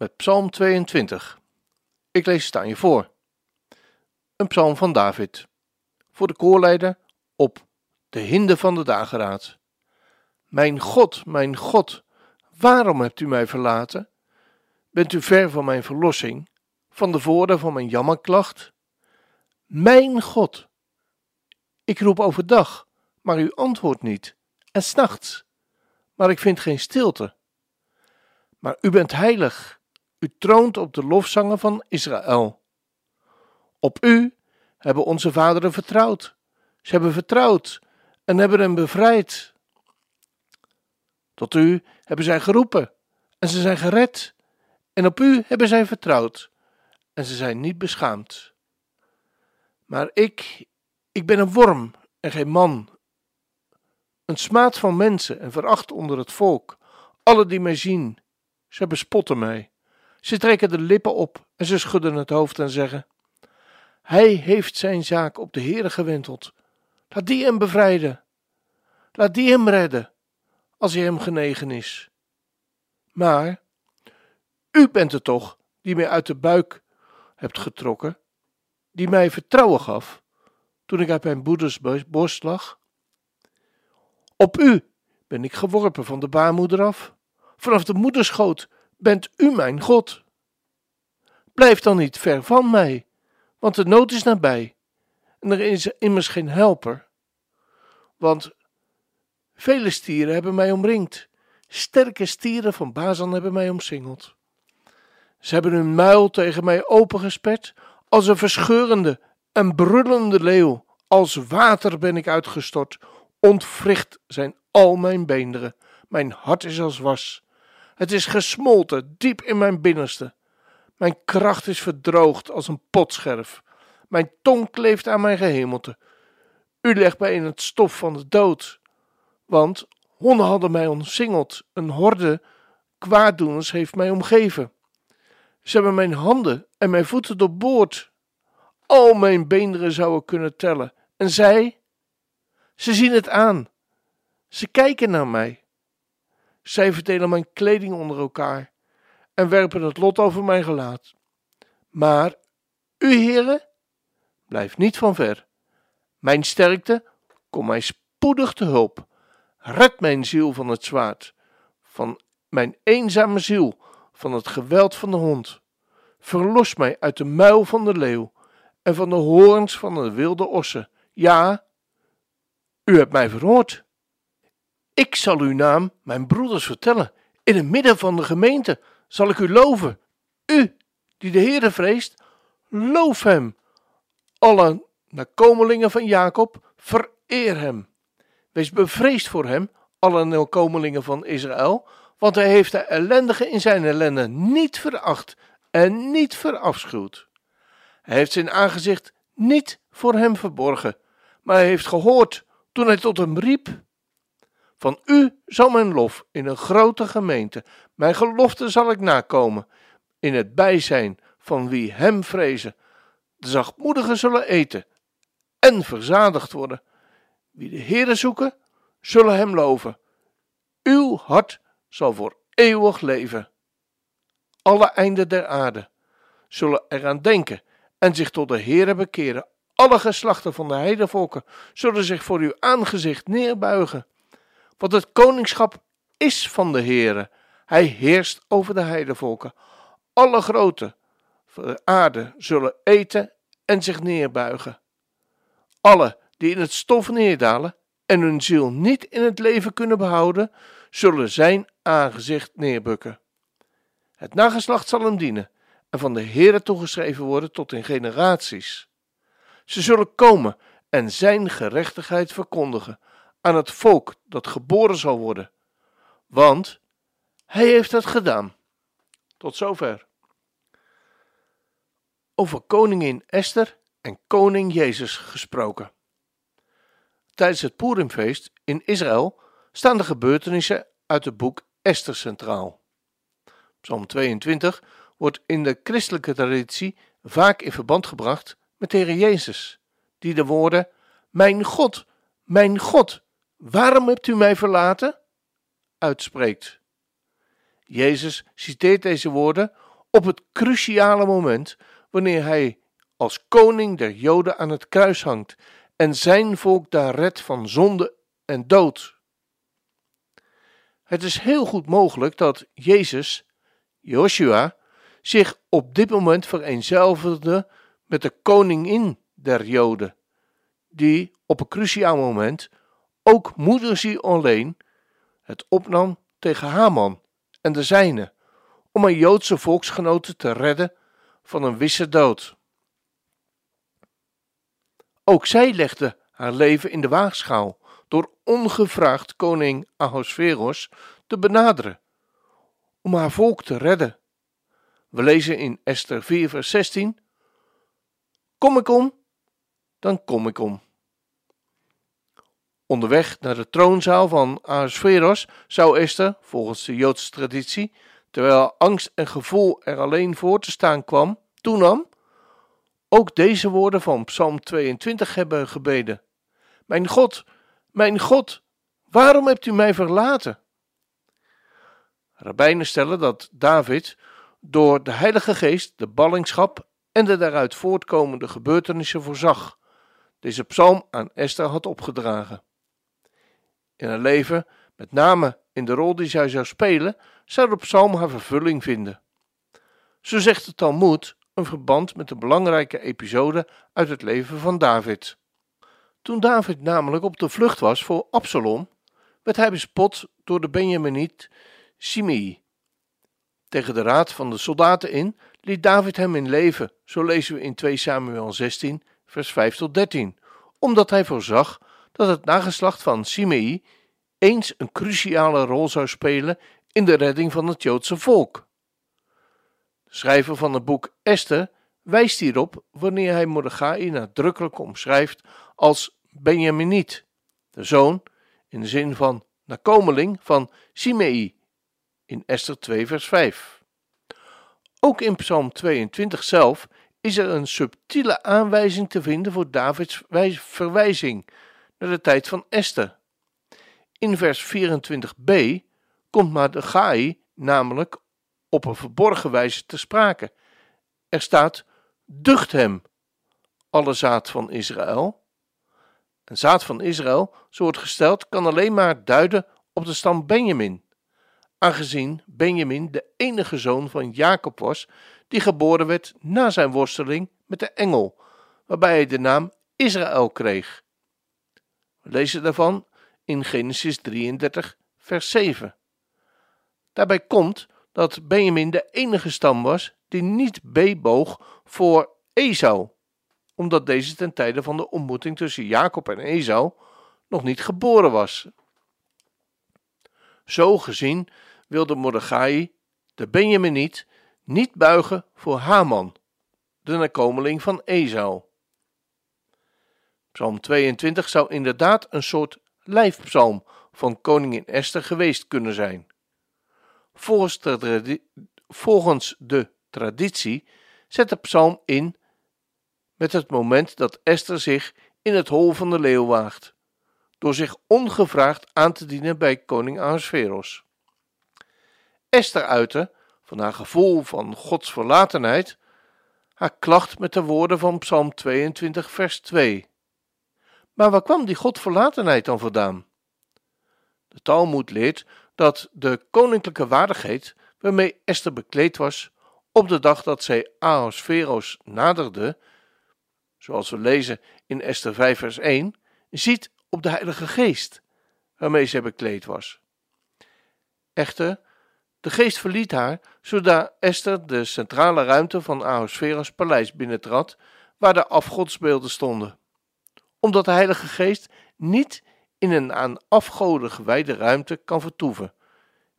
met Psalm 22. Ik lees het aan je voor. Een psalm van David. Voor de koorleider op de hinde van de dageraad. Mijn God, mijn God, waarom hebt u mij verlaten? Bent u ver van mijn verlossing, van de woorden van mijn jammerklacht? Mijn God, ik roep overdag, maar u antwoordt niet, en s'nachts, maar ik vind geen stilte. Maar u bent heilig, u troont op de lofzangen van Israël. Op u hebben onze vaderen vertrouwd. Ze hebben vertrouwd en hebben hem bevrijd. Tot u hebben zij geroepen en ze zijn gered. En op u hebben zij vertrouwd en ze zijn niet beschaamd. Maar ik, ik ben een worm en geen man. Een smaad van mensen en veracht onder het volk. Alle die mij zien, ze bespotten mij. Ze trekken de lippen op en ze schudden het hoofd en zeggen: Hij heeft zijn zaak op de Heere gewenteld. Laat die hem bevrijden. Laat die hem redden, als hij hem genegen is. Maar u bent het toch die mij uit de buik hebt getrokken, die mij vertrouwen gaf toen ik uit mijn moeders borst lag. Op u ben ik geworpen van de baarmoeder af. Vanaf de moederschoot bent u mijn God. Blijf dan niet ver van mij, want de nood is nabij en er is immers geen helper. Want vele stieren hebben mij omringd, sterke stieren van Bazan hebben mij omsingeld. Ze hebben hun muil tegen mij opengesperd, als een verscheurende en brullende leeuw. Als water ben ik uitgestort, ontwricht zijn al mijn beenderen. Mijn hart is als was. Het is gesmolten diep in mijn binnenste. Mijn kracht is verdroogd als een potscherf. Mijn tong kleeft aan mijn gehemelte. U legt mij in het stof van de dood. Want honden hadden mij omsingeld. Een horde kwaaddoeners heeft mij omgeven. Ze hebben mijn handen en mijn voeten doorboord. Al mijn beenderen zouden kunnen tellen. En zij? Ze zien het aan. Ze kijken naar mij. Zij verdelen mijn kleding onder elkaar en werpen het lot over mijn gelaat. Maar u, heren, blijf niet van ver. Mijn sterkte, kom mij spoedig te hulp. Red mijn ziel van het zwaard, van mijn eenzame ziel, van het geweld van de hond. Verlos mij uit de muil van de leeuw en van de hoorns van de wilde ossen. Ja, u hebt mij verhoord. Ik zal uw naam mijn broeders vertellen. In het midden van de gemeente zal ik u loven. U, die de Heere vreest, loof hem. Alle nakomelingen van Jacob, vereer hem. Wees bevreesd voor hem, alle nakomelingen van Israël, want hij heeft de ellendige in zijn ellende niet veracht en niet verafschuwd. Hij heeft zijn aangezicht niet voor hem verborgen, maar hij heeft gehoord toen hij tot hem riep. Van u zal mijn lof in een grote gemeente, mijn gelofte zal ik nakomen, in het bijzijn van wie hem vrezen. De zachtmoedigen zullen eten en verzadigd worden. Wie de Heere zoeken, zullen hem loven. Uw hart zal voor eeuwig leven. Alle einden der aarde zullen eraan denken en zich tot de Heere bekeren. Alle geslachten van de heidevolken zullen zich voor uw aangezicht neerbuigen. Want het koningschap is van de Heere. Hij heerst over de heidevolken. Alle grote van de aarde zullen eten en zich neerbuigen. Alle die in het stof neerdalen en hun ziel niet in het leven kunnen behouden, zullen zijn aangezicht neerbukken. Het nageslacht zal hem dienen en van de Heere toegeschreven worden tot in generaties. Ze zullen komen en zijn gerechtigheid verkondigen aan het volk dat geboren zal worden, want hij heeft het gedaan. Tot zover. over koningin Esther en koning Jezus gesproken. Tijdens het Purimfeest in Israël staan de gebeurtenissen uit het boek Esther centraal. Psalm 22 wordt in de christelijke traditie vaak in verband gebracht met de Heer Jezus, die de woorden: Mijn God, mijn God, waarom hebt u mij verlaten? uitspreekt. Jezus citeert deze woorden op het cruciale moment wanneer hij als koning der Joden aan het kruis hangt en zijn volk daar redt van zonde en dood. Het is heel goed mogelijk dat Jezus, Joshua, zich op dit moment vereenzelvigde met de koningin der Joden, die op een cruciaal moment ook moeder alleen het opnam tegen Haman en de zijne, om een Joodse volksgenoten te redden van een wisse dood. Ook zij legde haar leven in de waagschaal door ongevraagd koning Ahasveros te benaderen om haar volk te redden. We lezen in Esther 4 vers 16 Kom ik om, dan kom ik om. Onderweg naar de troonzaal van Ahasveros zou Esther, volgens de Joodse traditie, terwijl angst en gevoel er alleen voor te staan kwam, toenam, ook deze woorden van Psalm 22 hebben gebeden. Mijn God, mijn God, waarom hebt u mij verlaten? Rabbijnen stellen dat David door de Heilige Geest de ballingschap en de daaruit voortkomende gebeurtenissen voorzag, deze psalm aan Esther had opgedragen. In haar leven, met name in de rol die zij zou spelen, zou de psalm haar vervulling vinden. Zo zegt de Talmud een verband met een belangrijke episode uit het leven van David. Toen David namelijk op de vlucht was voor Absalom, werd hij bespot door de Benjaminiet Simei. Tegen de raad van de soldaten in liet David hem in leven, zo lezen we in 2 Samuel 16, vers 5 tot 13, omdat hij voorzag dat het nageslacht van Simei eens een cruciale rol zou spelen in de redding van het Joodse volk. De schrijver van het boek Esther wijst hierop wanneer hij Mordechai nadrukkelijk omschrijft als Benjaminiet, de zoon, in de zin van nakomeling van Simei, in Esther 2 vers 5. Ook in Psalm 22 zelf is er een subtiele aanwijzing te vinden voor Davids verwijzing naar de tijd van Esther. In vers 24b komt Mordechai namelijk op een verborgen wijze te sprake. Er staat: Ducht hem, alle zaad van Israël. Een zaad van Israël, zo wordt gesteld, kan alleen maar duiden op de stam Benjamin, aangezien Benjamin de enige zoon van Jacob was die geboren werd na zijn worsteling met de engel, waarbij hij de naam Israël kreeg. Lezen daarvan in Genesis 33, vers 7. Daarbij komt dat Benjamin de enige stam was die niet beeboog voor Esau, omdat deze ten tijde van de ontmoeting tussen Jacob en Esau nog niet geboren was. Zo gezien wilde Mordechai, de Benjaminiet, niet buigen voor Haman, de nakomeling van Esau. Psalm 22 zou inderdaad een soort lijfpsalm van koningin Esther geweest kunnen zijn. Volgens de, volgens de traditie zet de psalm in met het moment dat Esther zich in het hol van de leeuw waagt, door zich ongevraagd aan te dienen bij koning Ahasveros. Esther uitte, van haar gevoel van Gods verlatenheid, haar klacht met de woorden van Psalm 22, vers 2. Maar waar kwam die Godverlatenheid dan vandaan? De Talmud leert dat de koninklijke waardigheid waarmee Esther bekleed was op de dag dat zij Ahasveros naderde, zoals we lezen in Esther 5 vers 1, ziet op de Heilige Geest waarmee zij bekleed was. Echter, de geest verliet haar, zodat Esther de centrale ruimte van Ahasveros paleis binnentrad, waar de afgodsbeelden stonden. Omdat de Heilige Geest niet in een aan afgoden gewijde ruimte kan vertoeven,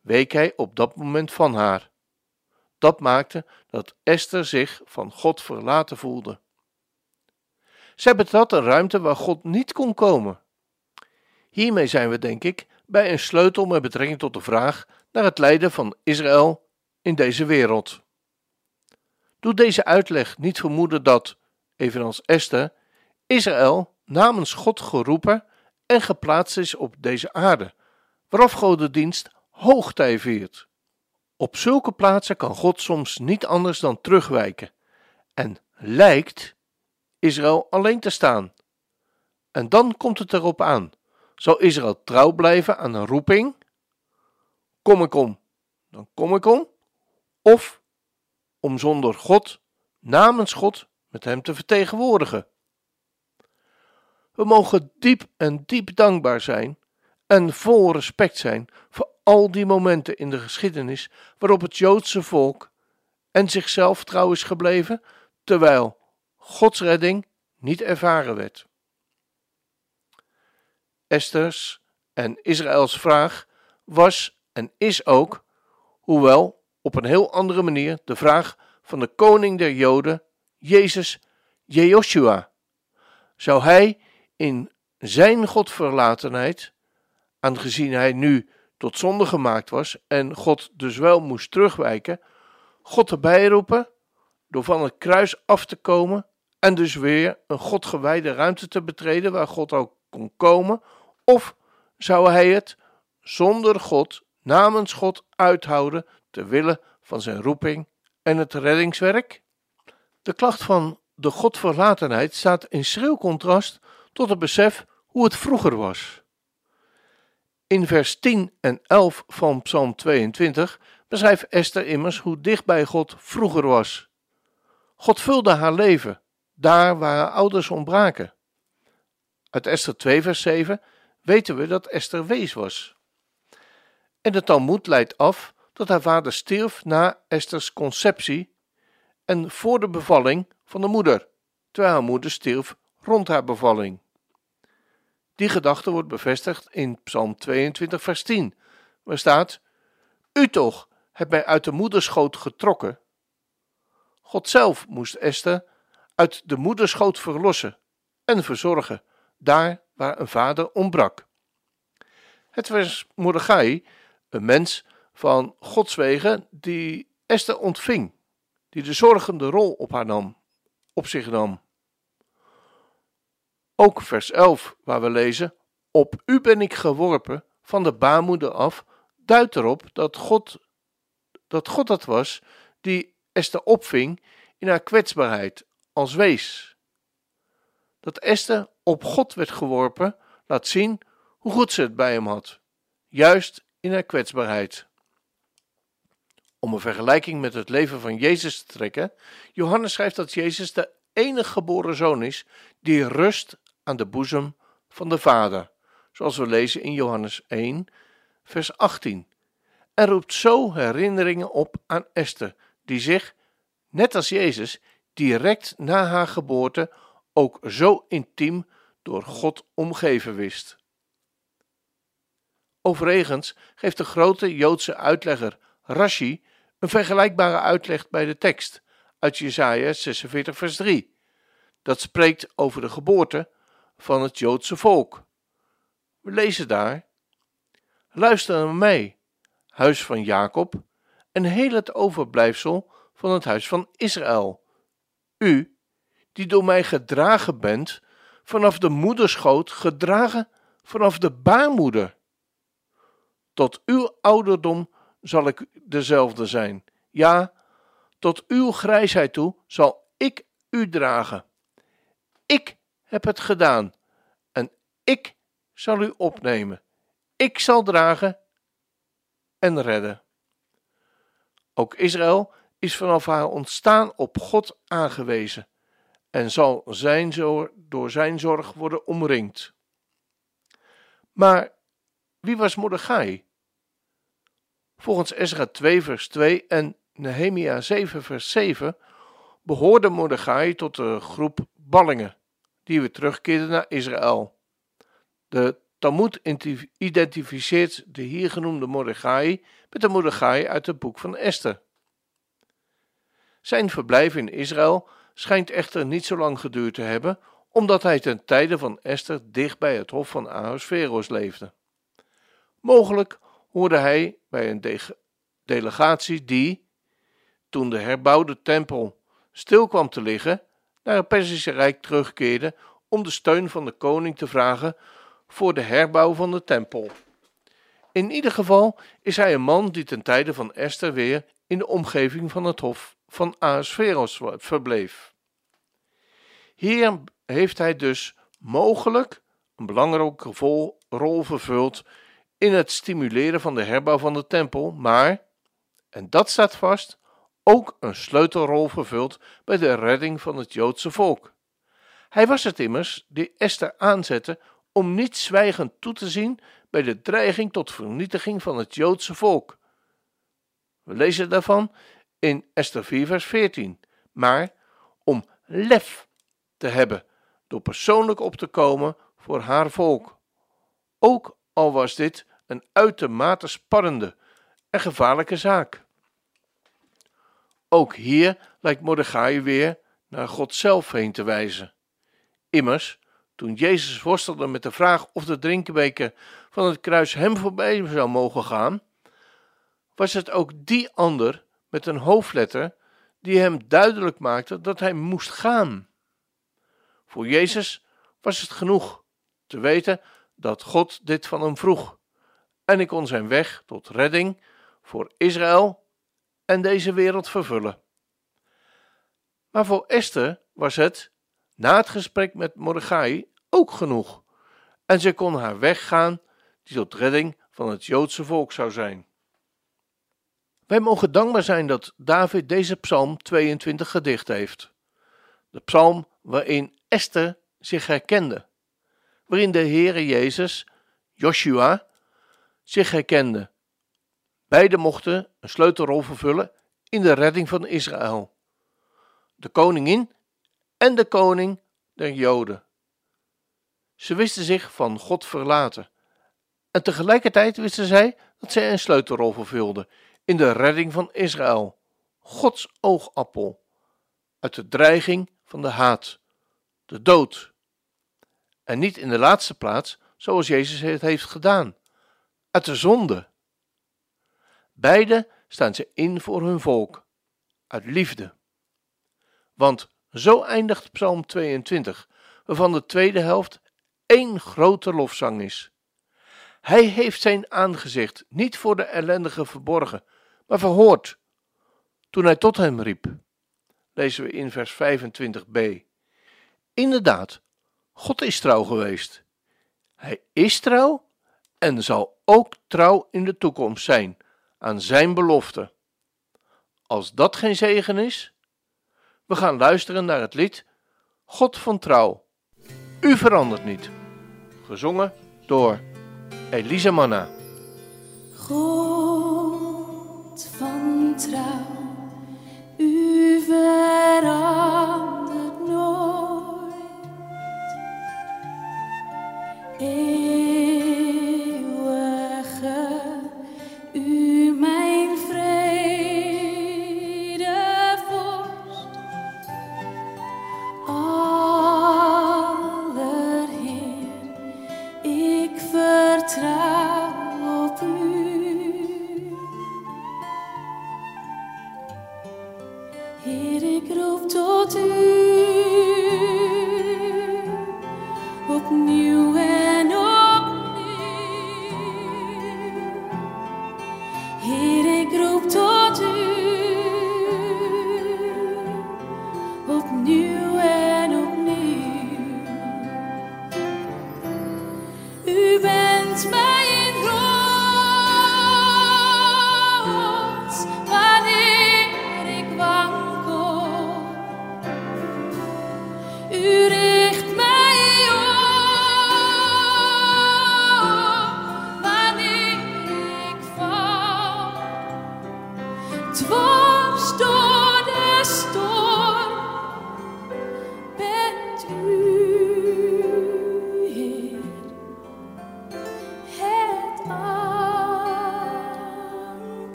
week hij op dat moment van haar. dat maakte dat Esther zich van God verlaten voelde. Zij betrad een ruimte waar God niet kon komen. Hiermee zijn we, denk ik, bij een sleutel met betrekking tot de vraag naar het lijden van Israël in deze wereld. Doet deze uitleg niet vermoeden dat, evenals Esther, Israël namens God geroepen en geplaatst is op deze aarde, waarop godendienst hoogtij viert. Op zulke plaatsen kan God soms niet anders dan terugwijken en lijkt Israël alleen te staan. En dan komt het erop aan: zal Israël trouw blijven aan een roeping? Kom ik om, dan kom ik om, of om zonder God, namens God, met Hem te vertegenwoordigen. We mogen diep en diep dankbaar zijn en vol respect zijn voor al die momenten in de geschiedenis waarop het Joodse volk en zichzelf trouw is gebleven, terwijl Gods redding niet ervaren werd. Esther's en Israëls vraag was en is ook, hoewel op een heel andere manier, de vraag van de koning der Joden, Jezus Jehoshua. Zou hij in zijn godverlatenheid, aangezien hij nu tot zonde gemaakt was en God dus wel moest terugwijken, God erbij roepen door van het kruis af te komen en dus weer een Godgewijde ruimte te betreden waar God ook kon komen, of zou hij het zonder God, namens God uithouden, te willen van zijn roeping en het reddingswerk? De klacht van de Godverlatenheid staat in schril contrast tot het besef hoe het vroeger was. In vers 10 en 11 van Psalm 22 beschrijft Esther immers hoe dicht bij God vroeger was. God vulde haar leven, daar waar haar ouders ontbraken. Uit Esther 2 vers 7 weten we dat Esther wees was. En de Talmud leidt af dat haar vader stierf na Esters conceptie en voor de bevalling van de moeder, terwijl haar moeder stierf rond haar bevalling. Die gedachte wordt bevestigd in Psalm 22, vers 10, waar staat: U toch hebt mij uit de moederschoot getrokken. God zelf moest Esther uit de moederschoot verlossen en verzorgen, daar waar een vader ontbrak. Het was Mordechai, een mens van Gods wegen, die Esther ontving, die de zorgende rol op haar nam, op zich nam. Ook vers 11, waar we lezen: Op u ben ik geworpen van de baarmoeder af, duidt erop dat God, dat God het was die Esther opving in haar kwetsbaarheid als wees. Dat Esther op God werd geworpen, laat zien hoe goed ze het bij hem had, juist in haar kwetsbaarheid. Om een vergelijking met het leven van Jezus te trekken, Johannes schrijft dat Jezus de enige geboren zoon is die rust aan de boezem van de Vader, zoals we lezen in Johannes 1, vers 18, en roept zo herinneringen op aan Esther, die zich, net als Jezus, direct na haar geboorte ook zo intiem door God omgeven wist. Overigens geeft de grote Joodse uitlegger Rashi een vergelijkbare uitleg bij de tekst uit Jesaja 46 vers 3. Dat spreekt over de geboorte van het Joodse volk. We lezen daar: Luister naar mij, huis van Jacob, en heel het overblijfsel van het huis van Israël. U, die door mij gedragen bent, vanaf de moederschoot, gedragen vanaf de baarmoeder. Tot uw ouderdom zal ik dezelfde zijn. Ja, tot uw grijsheid toe zal ik u dragen. Ik heb het gedaan en ik zal u opnemen. Ik zal dragen en redden. Ook Israël is vanaf haar ontstaan op God aangewezen en zal zijn door zijn zorg worden omringd. Maar wie was Mordechai? Volgens Ezra 2 vers 2 en Nehemia 7 vers 7 behoorde Mordechai tot de groep ballingen die weer terugkeerden naar Israël. De Talmud identificeert de hier genoemde Mordechai met de Mordechai uit het boek van Esther. Zijn verblijf in Israël schijnt echter niet zo lang geduurd te hebben, omdat hij ten tijde van Esther dicht bij het hof van Ahasveros leefde. Mogelijk hoorde hij bij een delegatie die, toen de herbouwde tempel stil kwam te liggen, naar het Perzische Rijk terugkeerde om de steun van de koning te vragen voor de herbouw van de tempel. In ieder geval is hij een man die ten tijde van Esther weer in de omgeving van het hof van Ahasveros verbleef. Hier heeft hij dus mogelijk een belangrijke rol vervuld in het stimuleren van de herbouw van de tempel, maar, en dat staat vast, ook een sleutelrol vervuld bij de redding van het Joodse volk. Hij was het immers die Esther aanzette om niet zwijgend toe te zien bij de dreiging tot vernietiging van het Joodse volk. We lezen daarvan in Esther 4, vers 14. Maar om lef te hebben door persoonlijk op te komen voor haar volk. Ook al was dit een uitermate spannende en gevaarlijke zaak. Ook hier lijkt Mordechai weer naar God zelf heen te wijzen. Immers, toen Jezus worstelde met de vraag of de drinkbeker van het kruis hem voorbij zou mogen gaan, was het ook die ander met een hoofdletter die hem duidelijk maakte dat hij moest gaan. Voor Jezus was het genoeg te weten dat God dit van hem vroeg en ik kon zijn weg tot redding voor Israël en deze wereld vervullen. Maar voor Esther was het, na het gesprek met Mordechai, ook genoeg. En ze kon haar weg gaan, die tot redding van het Joodse volk zou zijn. Wij mogen dankbaar zijn dat David deze psalm 22 gedicht heeft. De psalm waarin Esther zich herkende, waarin de Heere Jezus, Joshua, zich herkende. Beiden mochten een sleutelrol vervullen in de redding van Israël. De koningin en de koning der Joden. Ze wisten zich van God verlaten. En tegelijkertijd wisten zij dat zij een sleutelrol vervulden in de redding van Israël. Gods oogappel. Uit de dreiging van de haat, de dood. En niet in de laatste plaats zoals Jezus het heeft gedaan uit de zonde. Beide staan ze in voor hun volk, uit liefde. Want zo eindigt Psalm 22, waarvan de tweede helft één grote lofzang is. Hij heeft zijn aangezicht niet voor de ellendige verborgen, maar verhoord toen hij tot hem riep. Lezen we in vers 25b. Inderdaad, God is trouw geweest. Hij is trouw en zal ook trouw in de toekomst zijn aan zijn belofte. Als dat geen zegen is, we gaan luisteren naar het lied God van trouw. U verandert niet. Gezongen door Elisa Manna. God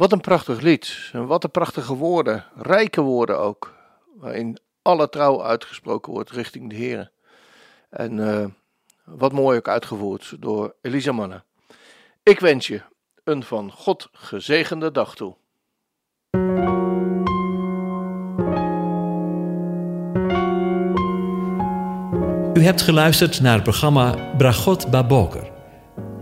wat een prachtig lied. En wat een prachtige woorden. Rijke woorden ook. Waarin alle trouw uitgesproken wordt richting de Heer. En eh, wat mooi ook uitgevoerd door Elisa Manne. Ik wens je een van God gezegende dag toe. U hebt geluisterd naar het programma Bragot Baboker.